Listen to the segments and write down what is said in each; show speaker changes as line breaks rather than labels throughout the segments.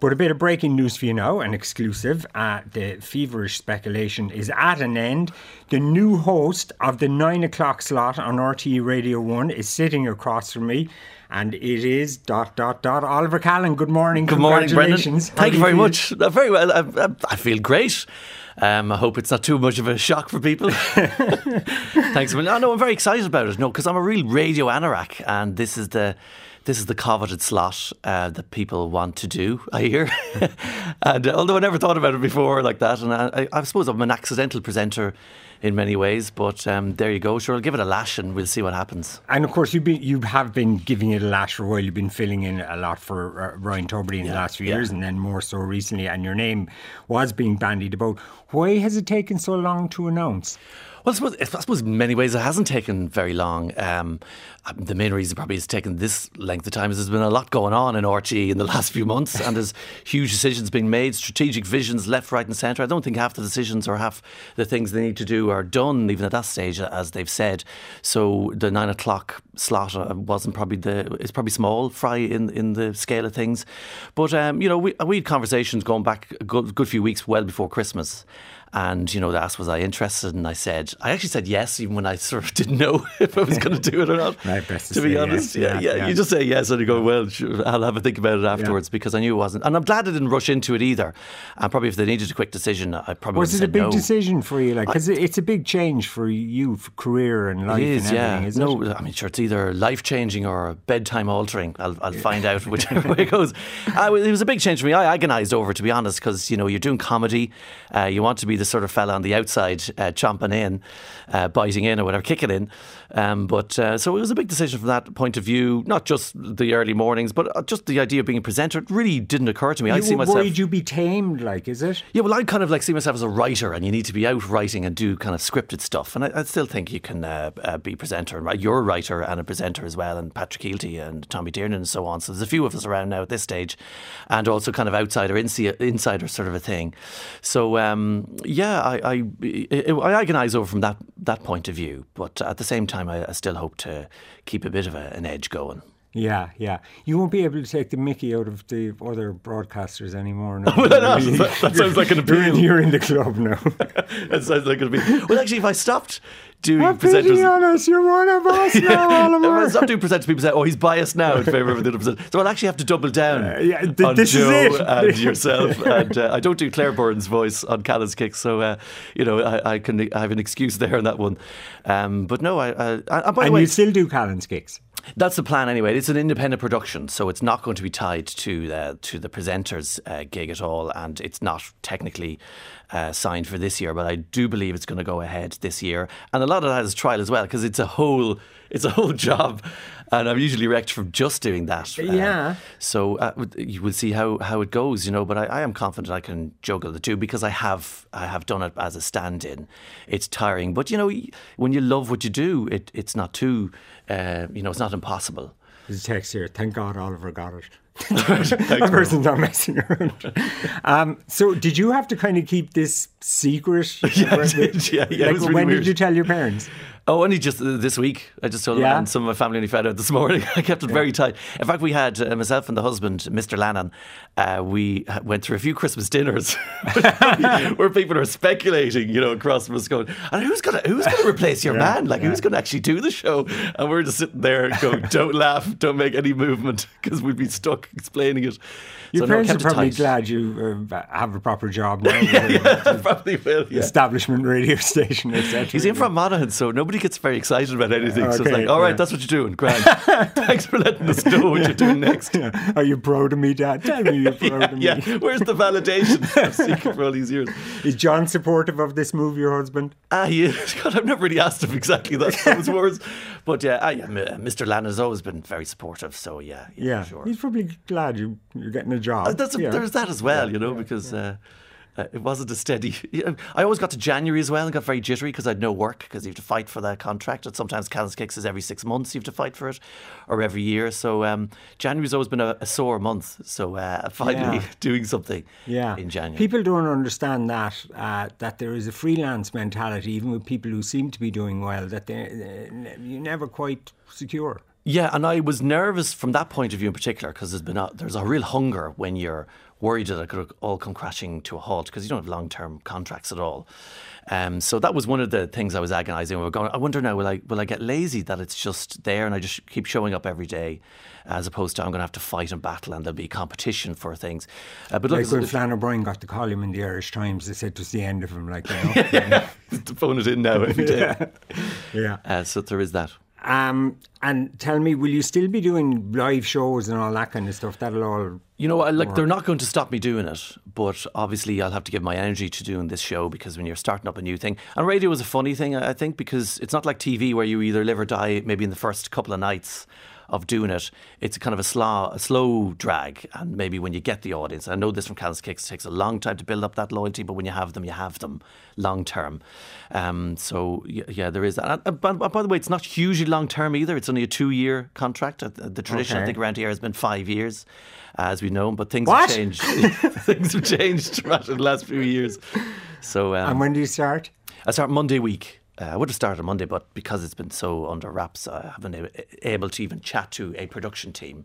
But a bit of breaking news for you now, an exclusive. Uh, the feverish speculation is at an end. The new host of the nine o'clock slot on RTE Radio 1 is sitting across from me. And it is dot dot dot Oliver Callan. Good morning.
Good morning, Brendan.
Congratulations.
Thank you very
feel?
much. Very well. I, I, I feel great. Um, I hope it's not too much of a shock for people. Thanks. I know I'm very excited about it. No, because I'm a real radio anorak, and this is the this is the coveted slot uh, that people want to do. I hear, and uh, although I never thought about it before like that, and I, I, suppose I'm an accidental presenter in many ways, but um, there you go. Sure, I'll give it a lash, and we'll see what happens.
And of course, you've been you have been giving it a lash for a while. You've been filling in a lot for uh, Ryan Tubridy in the last few
yeah.
years, and then more so recently. And your name was being bandied about. Why has it taken so long to announce?
Well, I suppose, I suppose in many ways it hasn't taken very long. Um, the main reason probably it's taken this length of time is there's been a lot going on in RTE in the last few months, and there's huge decisions being made, strategic visions left, right, and centre. I don't think half the decisions or half the things they need to do are done, even at that stage, as they've said. So the nine o'clock slot uh, wasn't probably the it's probably small fry in in the scale of things, but um, you know we we had conversations going back a good, good few weeks well before Christmas. And you know, they asked was I interested, and I said I actually said yes, even when I sort of didn't know if I was going to do it or not.
Right, best to
to be honest,
yes.
yeah,
Yeah,
yeah,
yeah.
You just say yes, and you go, well, sure, I'll have a think about it afterwards because I knew it wasn't. And I'm glad I didn't rush into it either. And probably if they needed a quick decision, I probably
Was it a big
no.
decision for you? Like, because it's a big change for you, for career and life
It is,
and
yeah.
isn't
no,
it?
I mean, sure, it's either life changing or bedtime altering. I'll, I'll find out whichever way it goes. Uh, it was a big change for me. I agonised over, it, to be honest, because you know you're doing comedy. Uh, you want to be the sort of fella on the outside, uh, chomping in, uh, biting in, or whatever, kicking in. Um, but uh, so it was a big decision from that point of view. Not just the early mornings, but uh, just the idea of being a presenter. It really didn't occur to me. I
You
see
were
myself.
worried you'd be tamed, like, is it?
Yeah, well, I kind of like see myself as a writer, and you need to be out writing and do kind of scripted stuff. And I, I still think you can uh, uh, be a presenter, and write- you're a writer and a presenter as well, and Patrick Kielty and Tommy Tiernan and so on. So there's a few of us around now at this stage, and also kind of outsider, insi- insider sort of a thing. So um, yeah, I I, I, agonise over from that that point of view, but at the same time, I, I still hope to keep a bit of a, an edge going.
Yeah, yeah. You won't be able to take the mickey out of the other broadcasters anymore. No.
Well, that- that- that sounds like an appeal.
You're in the club now.
that sounds like it'll be. Well, actually, if I stopped doing
pity
presenters.
on us. You're one of us now,
If I
Oliver.
stop doing presenters, people say, "Oh, he's biased now in favour of the other presenter." So I'll actually have to double down
Uh, yeah, th-
on
this is
Joe
it.
and yourself. And uh, I don't do Claire Byrne's voice on Callan's kicks, so uh, you know I, I can I have an excuse there on that one. Um, but no, I. I, I by the
And
way,
you still do Callan's kicks.
That's the plan anyway. It's an independent production, so it's not going to be tied to the to the presenter's uh, gig at all, and it's not technically uh, signed for this year. But I do believe it's going to go ahead this year, and a lot of that is trial as well because it's a whole it's a whole job, and I'm usually wrecked from just doing that. Um,
Yeah.
so uh, you will see how, how it goes, you know. But I, I am confident I can juggle the two because I have I have done it as a stand-in. It's tiring, but you know when you love what you do, it it's not too uh, you know it's not impossible.
There's a text here. Thank God Oliver got it. That person's not messing around. Um, so, did you have to kind of keep this secret?
Yeah. Yeah, yeah, it
Like,
was really
when
weird.
did you tell your parents?
Oh, only just uh, this week. I just told
Yeah?
some of my family only found out this morning. I kept it very tight. In fact, we had uh, myself and the husband, Mr. Lannan. Uh, we went through a few Christmas dinners where people are speculating, you know, across us going, and who's gonna who's gonna replace your man? Like, who's gonna actually do the show? And we're just sitting there going, "Don't laugh, don't make any movement," because we'd be stuck explaining it.
Your
So, no,
parents are probably glad you uh, have a proper job now.
yeah, probably will. Yeah.
Establishment radio station, etc.
He's in from Monaghan, so nobody gets very excited about anything. so it's like, all right,
yeah.
that's what you're doing. Grand. Thanks for letting us know what you're doing next.
Are you proud of me, Dad? Tell me you're proud of me.
Yeah, where's the validation? I've secret for all these years.
Is John supportive of this move, your husband?
Ah, yeah. God, I've never really asked him exactly that, those words. But yeah, ah, yeah, uh, Mr. Lan has always been very supportive. So yeah, yeah,
Yeah.
sure.
He's probably glad you, you're getting a job.
Uh, That's a,
Yeah.
There's that as well, you know, because uh, uh, it wasn't a steady. I always got to January as well and got very jittery because I had no work because you have to fight for that contract. And sometimes Callan's Kicks is every six months you have to fight for it, or every year. So um, January's always been a, a sore month. So uh, finally
Yeah.
doing something
Yeah.
in January.
People don't understand that uh, that there is a freelance mentality, even with people who seem to be doing well, that they uh, you never quite secure.
Yeah, and I was nervous from that point of view in particular because there's been a, there's a real hunger when you're worried that it could all come crashing to a halt because you don't have long term contracts at all. Um, so that was one of the things I was agonising. We were going. I wonder now, will I will I get lazy that it's just there and I just keep showing up every day, as opposed to I'm going to have to fight and battle and there'll be competition for things.
Uh, but look, like when Flann O'Brien got the column in the Irish Times, they said it was the end of him. Like, you know,
phone it in now every day.
yeah. yeah.
Uh, so there is that.
Um, and tell me, will you still be doing live shows and all that kind of stuff? That'll all.
You know, like they're not going to stop me doing it, but obviously I'll have to give my energy to doing this show because when you're starting up a new thing, and radio is a funny thing, I think, because it's not like TV where you either live or die maybe in the first couple of nights of doing it, it's kind of a slow, a slow drag. And maybe when you get the audience, I know this from Callan's Kicks, it takes a long time to build up that loyalty, but when you have them, you have them long term. Um, so yeah, there is that. And, by, by, the way, it's not hugely long term either. It's only a two year contract. The tradition, okay. I think, around here has been five years, as we know. But things
what?
have changed. things have changed in the last few years. So,
um, and when do you start?
I start Monday week. Uh, I would have started on Monday, but because it's been so under wraps, I haven't been able to even chat to a production team.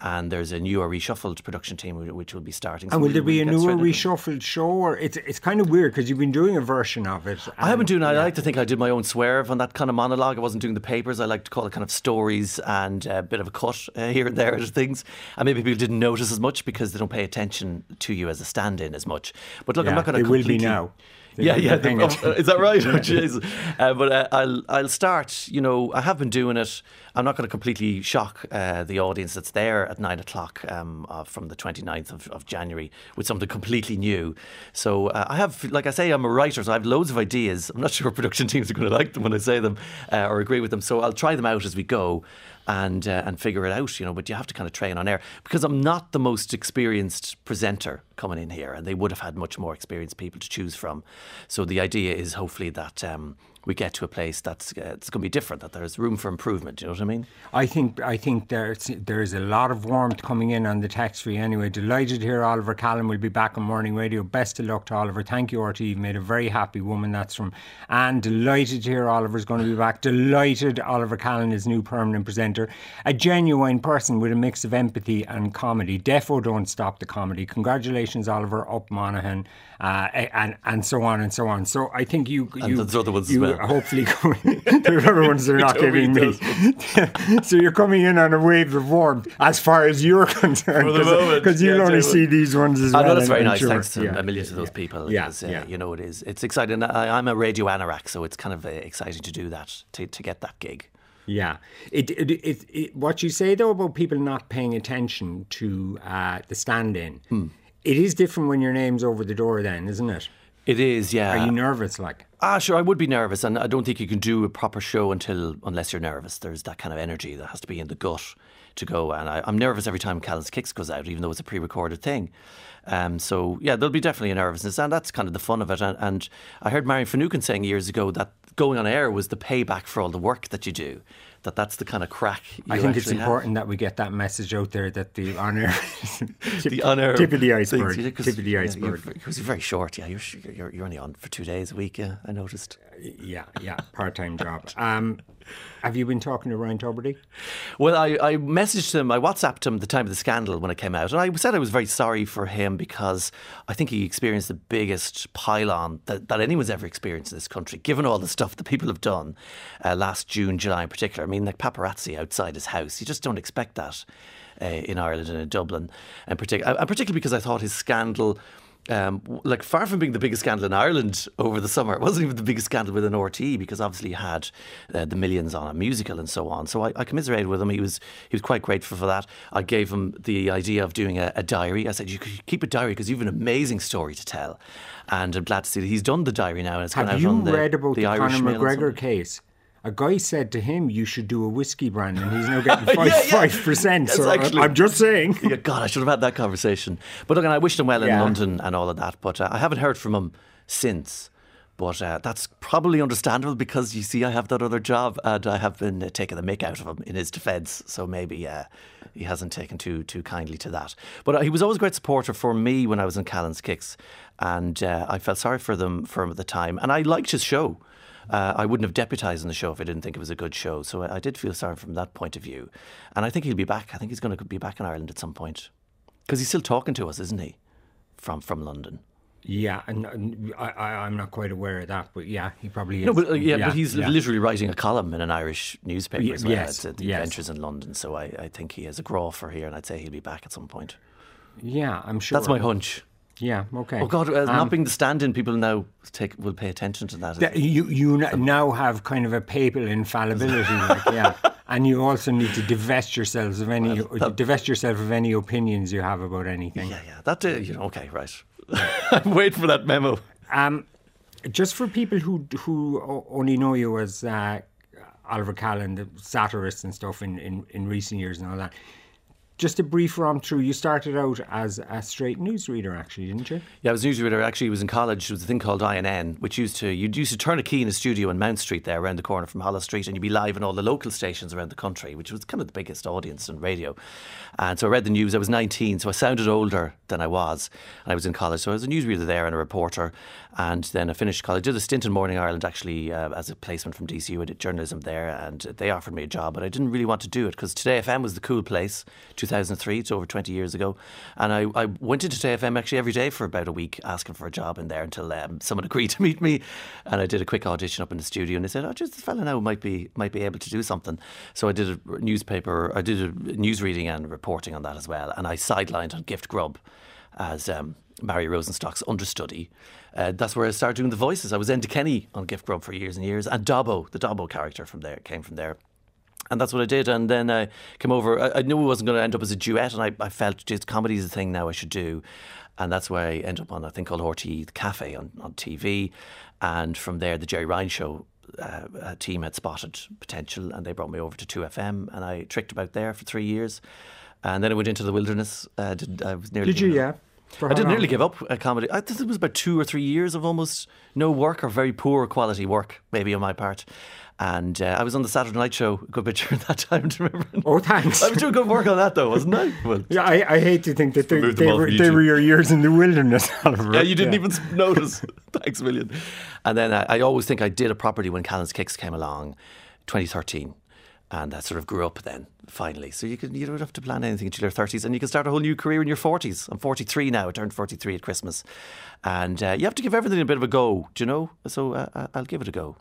And there's a newer reshuffled production team which will be starting.
And will there be a newer reshuffled show, or it's it's kind of weird because you've been doing a version of it.
I haven't doing. Yeah. I like to think I did my own swerve on that kind of monologue. I wasn't doing the papers. I like to call it kind of stories and a bit of a cut uh, here and there of things. And maybe people didn't notice as much because they don't pay attention to you as a stand-in as much. But look, yeah, I'm not going to.
It will be now
yeah, yeah. The, oh, is that right? Oh. Uh, but uh, I'll I'll start. You know, I have been doing it. I'm not going to completely shock uh, the audience that's there at nine o'clock um, uh, from the 29th of, of, January with something completely new. So uh, I have, like I say, I'm a writer, so I have loads of ideas. I'm not sure production teams are going to like them when I say them uh, or agree with them. So I'll try them out as we go and uh, and figure it out, you know. But you have to kind of train on air because I'm not the most experienced presenter coming in here, and they would have had much more experienced people to choose from. So the idea is hopefully that um, we get to a place that's uh, it's going to be different. That there's room for improvement. Do You know what I mean?
I think I think there's there's a lot of warmth coming in on the tax free anyway. Delighted to hear Oliver Callan will be back on morning radio. Best of luck to Oliver. Thank you, RT. You've made a very happy woman. That's from and delighted to hear Oliver's going to be back. Delighted Oliver Callan is new permanent presenter. A genuine person with a mix of empathy and comedy. Defo don't stop the comedy. Congratulations, Oliver. Up Monaghan uh, and and so on and so on. So I think you
you, and there's other ones you
as well. Hopefully there are other ones that are not giving me. so you're coming in on a wave of warmth as far as you're concerned, because you'll yeah, only see these ones as
I
well.
know that's very nice. Sure. Thanks to yeah. a million of those people.
Yeah, uh, yeah.
you know it is. It's exciting. I, am a radio anorak, so it's kind of uh, exciting to do that to to get that gig.
Yeah, it, it, it, it, what you say though about people not paying attention to uh, the stand-in. Hmm it is different when your name's over the door, then, isn't it?
It is, yeah.
Are you nervous, like?
Ah, sure. I would be nervous, and I don't think you can do a proper show until unless you're nervous. There's that kind of energy that has to be in the gut to go, and I, am nervous every time Callan's Kicks goes out, even though it's a pre-recorded thing. Um, so yeah, there'll be definitely a nervousness, and that's kind of the fun of it. And, and I heard Marian Finucane saying years ago that going on air was the payback for all the work that you do that that's the kind of crack.
I think it's important have. that we get that message out there that the honour,
tip, the honour,
tip of the iceberg, tip of the iceberg.
Because you're, you're, very short, yeah. You're, you're you're only on for two days a week. Yeah, I noticed.
Yeah, yeah, part time job. Um, have you been talking to Ryan Tubridy?
Well, I, I messaged him, I WhatsApped him the time of the scandal when it came out, and I said I was very sorry for him because I think he experienced the biggest pylon that, that anyone's ever experienced in this country, given all the stuff that people have done uh, last June, July in particular. I mean, like paparazzi outside his house, you just don't expect that uh, in Ireland and in Dublin, and, partic- and particularly because I thought his scandal um, like far from being the biggest scandal in Ireland over the summer, it wasn't even the biggest scandal within RTÉ because obviously he had uh, the millions on a musical and so on. So I, I, commiserated with him. He was he was quite grateful for that. I gave him the idea of doing a, a diary. I said you could keep a diary because you have an amazing story to tell, and I'm glad to see that he's done the diary now and it's
have out
on
the,
read
about the,
the
Conor McGregor case? A guy said to him, "You should do a whiskey brand," and he's now getting five yeah, yeah. percent. So actually, I'm just saying.
yeah, God, I should have had that conversation. But look, and I wished him well in London and all of that. But uh, I haven't heard from him since. But uh, that's probably understandable because you see, I have that other job, and I have been uh, taking the mick out of him in his defence. So maybe uh, he hasn't taken too too kindly to that. But uh, he was always a great supporter for me when I was in Callan's Kicks, and uh, I felt sorry for them for him at the time, and I liked his show. Uh, I wouldn't have deputised on the show if I didn't think it was a good show. So I, I, did feel sorry from that point of view. And I think he'll be back. I think he's going to be back in Ireland at some point. Because he's still talking to us, isn't he? from from London.
Yeah, and, and I, I'm not quite aware of that, but yeah, he probably is.
No, but uh, yeah, but he's
yeah.
literally writing a column in an Irish newspaper as well.
yes,
the
yes.
Adventures in London. So I, I think he has a for here, and I'd say he'll be back at some point.
Yeah, I'm sure.
That's my hunch.
Yeah, okay.
Oh God, uh,
Um,
not being the stand-in, people now take will pay attention to that.
That you you n- now have kind of a papal infallibility, like, yeah, and you also need to divest yourselves of any divest yourself of any opinions you have about anything.
yeah, yeah, that uh, you know. Okay, right. I'm waiting for that memo.
Um, just for people who who only know you as uh, Oliver Callan, the satirist and stuff in, in, in recent years and all that. Just a brief run through. You started out as a straight newsreader, actually, didn't you?
Yeah, I was a newsreader. Actually, it was in college. There was a thing called INN, which used to you used to turn a key in a studio in Mount Street there, around the corner from Holles Street, and you'd be live in all the local stations around the country, which was kind of the biggest audience in radio. And so I read the news. I was 19, so I sounded older than I was, I was in college. So I was a newsreader there and a reporter. And then I finished college. Did a stint in Morning Ireland actually uh, as a placement from DCU. I did journalism there, and they offered me a job, but I didn't really want to do it because Today FM was the cool place. 2003, it's over 20 years ago, and I, I went into TFM actually every day for about a week asking for a job in there until um, someone agreed to meet me, and I did a quick audition up in the studio, and they said, "Oh, just this fella now might be might be able to do something." So I did a newspaper, I did a news reading and reporting on that as well, and I sidelined on Gift Grub as um, Mario Rosenstock's understudy. Uh, that's where I started doing the voices. I was Enda Kenny on Gift Grub for years and years, and Dobbo, the Dobbo character from there, came from there. And that's what I did. And then I came over. I, I knew it wasn't going to end up as a duet, and I, I felt just comedy is the thing now I should do. And that's where I ended up on a thing called the Cafe on, on TV. And from there, the Gerry Ryan show uh, a team had spotted potential and they brought me over to 2FM and I tricked about there for three years. And then I went into the wilderness. Uh, did, I was nearly
Did you? Yeah. For
I
how
did
long?
nearly give up uh, comedy. I think it was about two or three years of almost no work or very poor quality work, maybe on my part. And uh, I was on the Saturday Night Show a good bit during that time. Do you remember?
Oh, thanks.
I was doing good work on that though, wasn't I? Well,
Yeah, I, I hate to think that they, they, were, they were your years in the wilderness, Oliver.
yeah, you didn't even notice. Thanks a million. And then I, I always think I did a property when Callan's Kicks came along, 2013. And that sort of grew up then, finally. So you can you don't have to plan anything until your 30s, and you can start a whole new career in your 40s. I'm 43 now. I turned 43 at Christmas, and uh, you have to give everything a bit of a go. Do you know? So uh, I- I'll give it a go.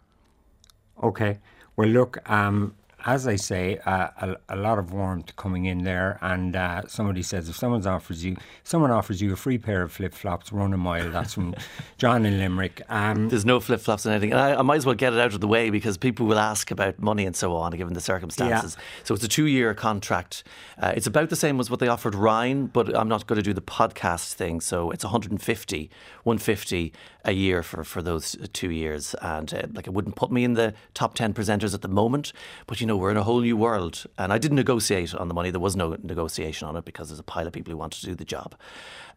Okay. Well, look, um, as I say, uh, a, a lot of warmth coming in there, and uh, somebody says if someone offers you, someone offers you a free pair of flip flops, run a mile. That's from John in Limerick. Um,
There's no flip flops and anything. And I, I might as well get it out of the way because people will ask about money and so on, given the circumstances. So it's a two year contract. Uh, it's about the same as what they offered Ryan, but I'm not going to do the podcast thing. So it's 150, 150 a year for, for those two years. And uh, like it wouldn't put me in the top 10 presenters at the moment, but you know, we're in a whole new world. And I didn't negotiate on the money. There was no negotiation on it because there's a pile of people who want to do the job.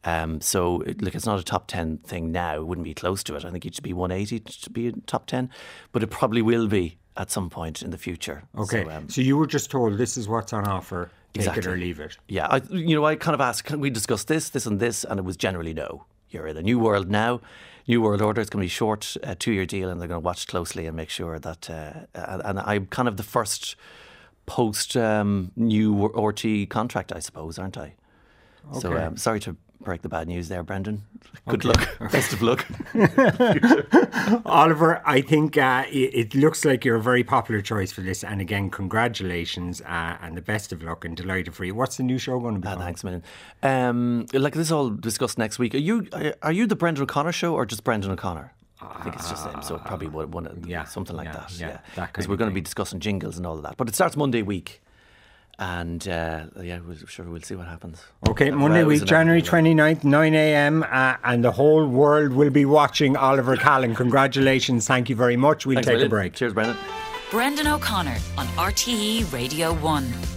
Um, so, it- look, it's not a top 10 thing now. It wouldn't be close to it. I think it should be 180 to be in top 10, but it probably will be at some point in the future.
okay.
So, um,
so you were just told this is what's on offer. Take it or leave it.
yeah, I, you know, I kind of asked, can we discuss this, this, and this? And it was generally no. You're in a new world now, new world order. It's going to be short, uh, two year deal, and they're going to watch closely and make sure that. Uh, and, I'm kind of the first post um, new RT contract, I suppose, aren't I? So um, sorry to break the bad news there, Brendan. Good luck. Best of luck.
Oliver, I think uh, it, it looks like you're a very popular choice for this. And again, congratulations uh, and the best of luck and delighted for you. What's the new show going to be?
Ah, thanks man. Um, like this, all discussed next week. Are you are- you the Brendan O'Connor show or just Brendan O'Connor? I think it's just him. So it probably one, one
yeah,
something like
yeah,
that.
yeah,
Yeah, because
kind
we're going to be discussing jingles and all of that. But it starts Monday week, and uh, yeah, we'll, sure we'll see what happens.
Okay,
Uh,
Monday week, January
everything,
29th, 9 a.m., uh, and the whole world will be watching Oliver Callan. Congratulations. Thank you very much. We'll
Thanks a
take a break.
Cheers, Brendan.
Brendan O'Connor on RTE Radio 1.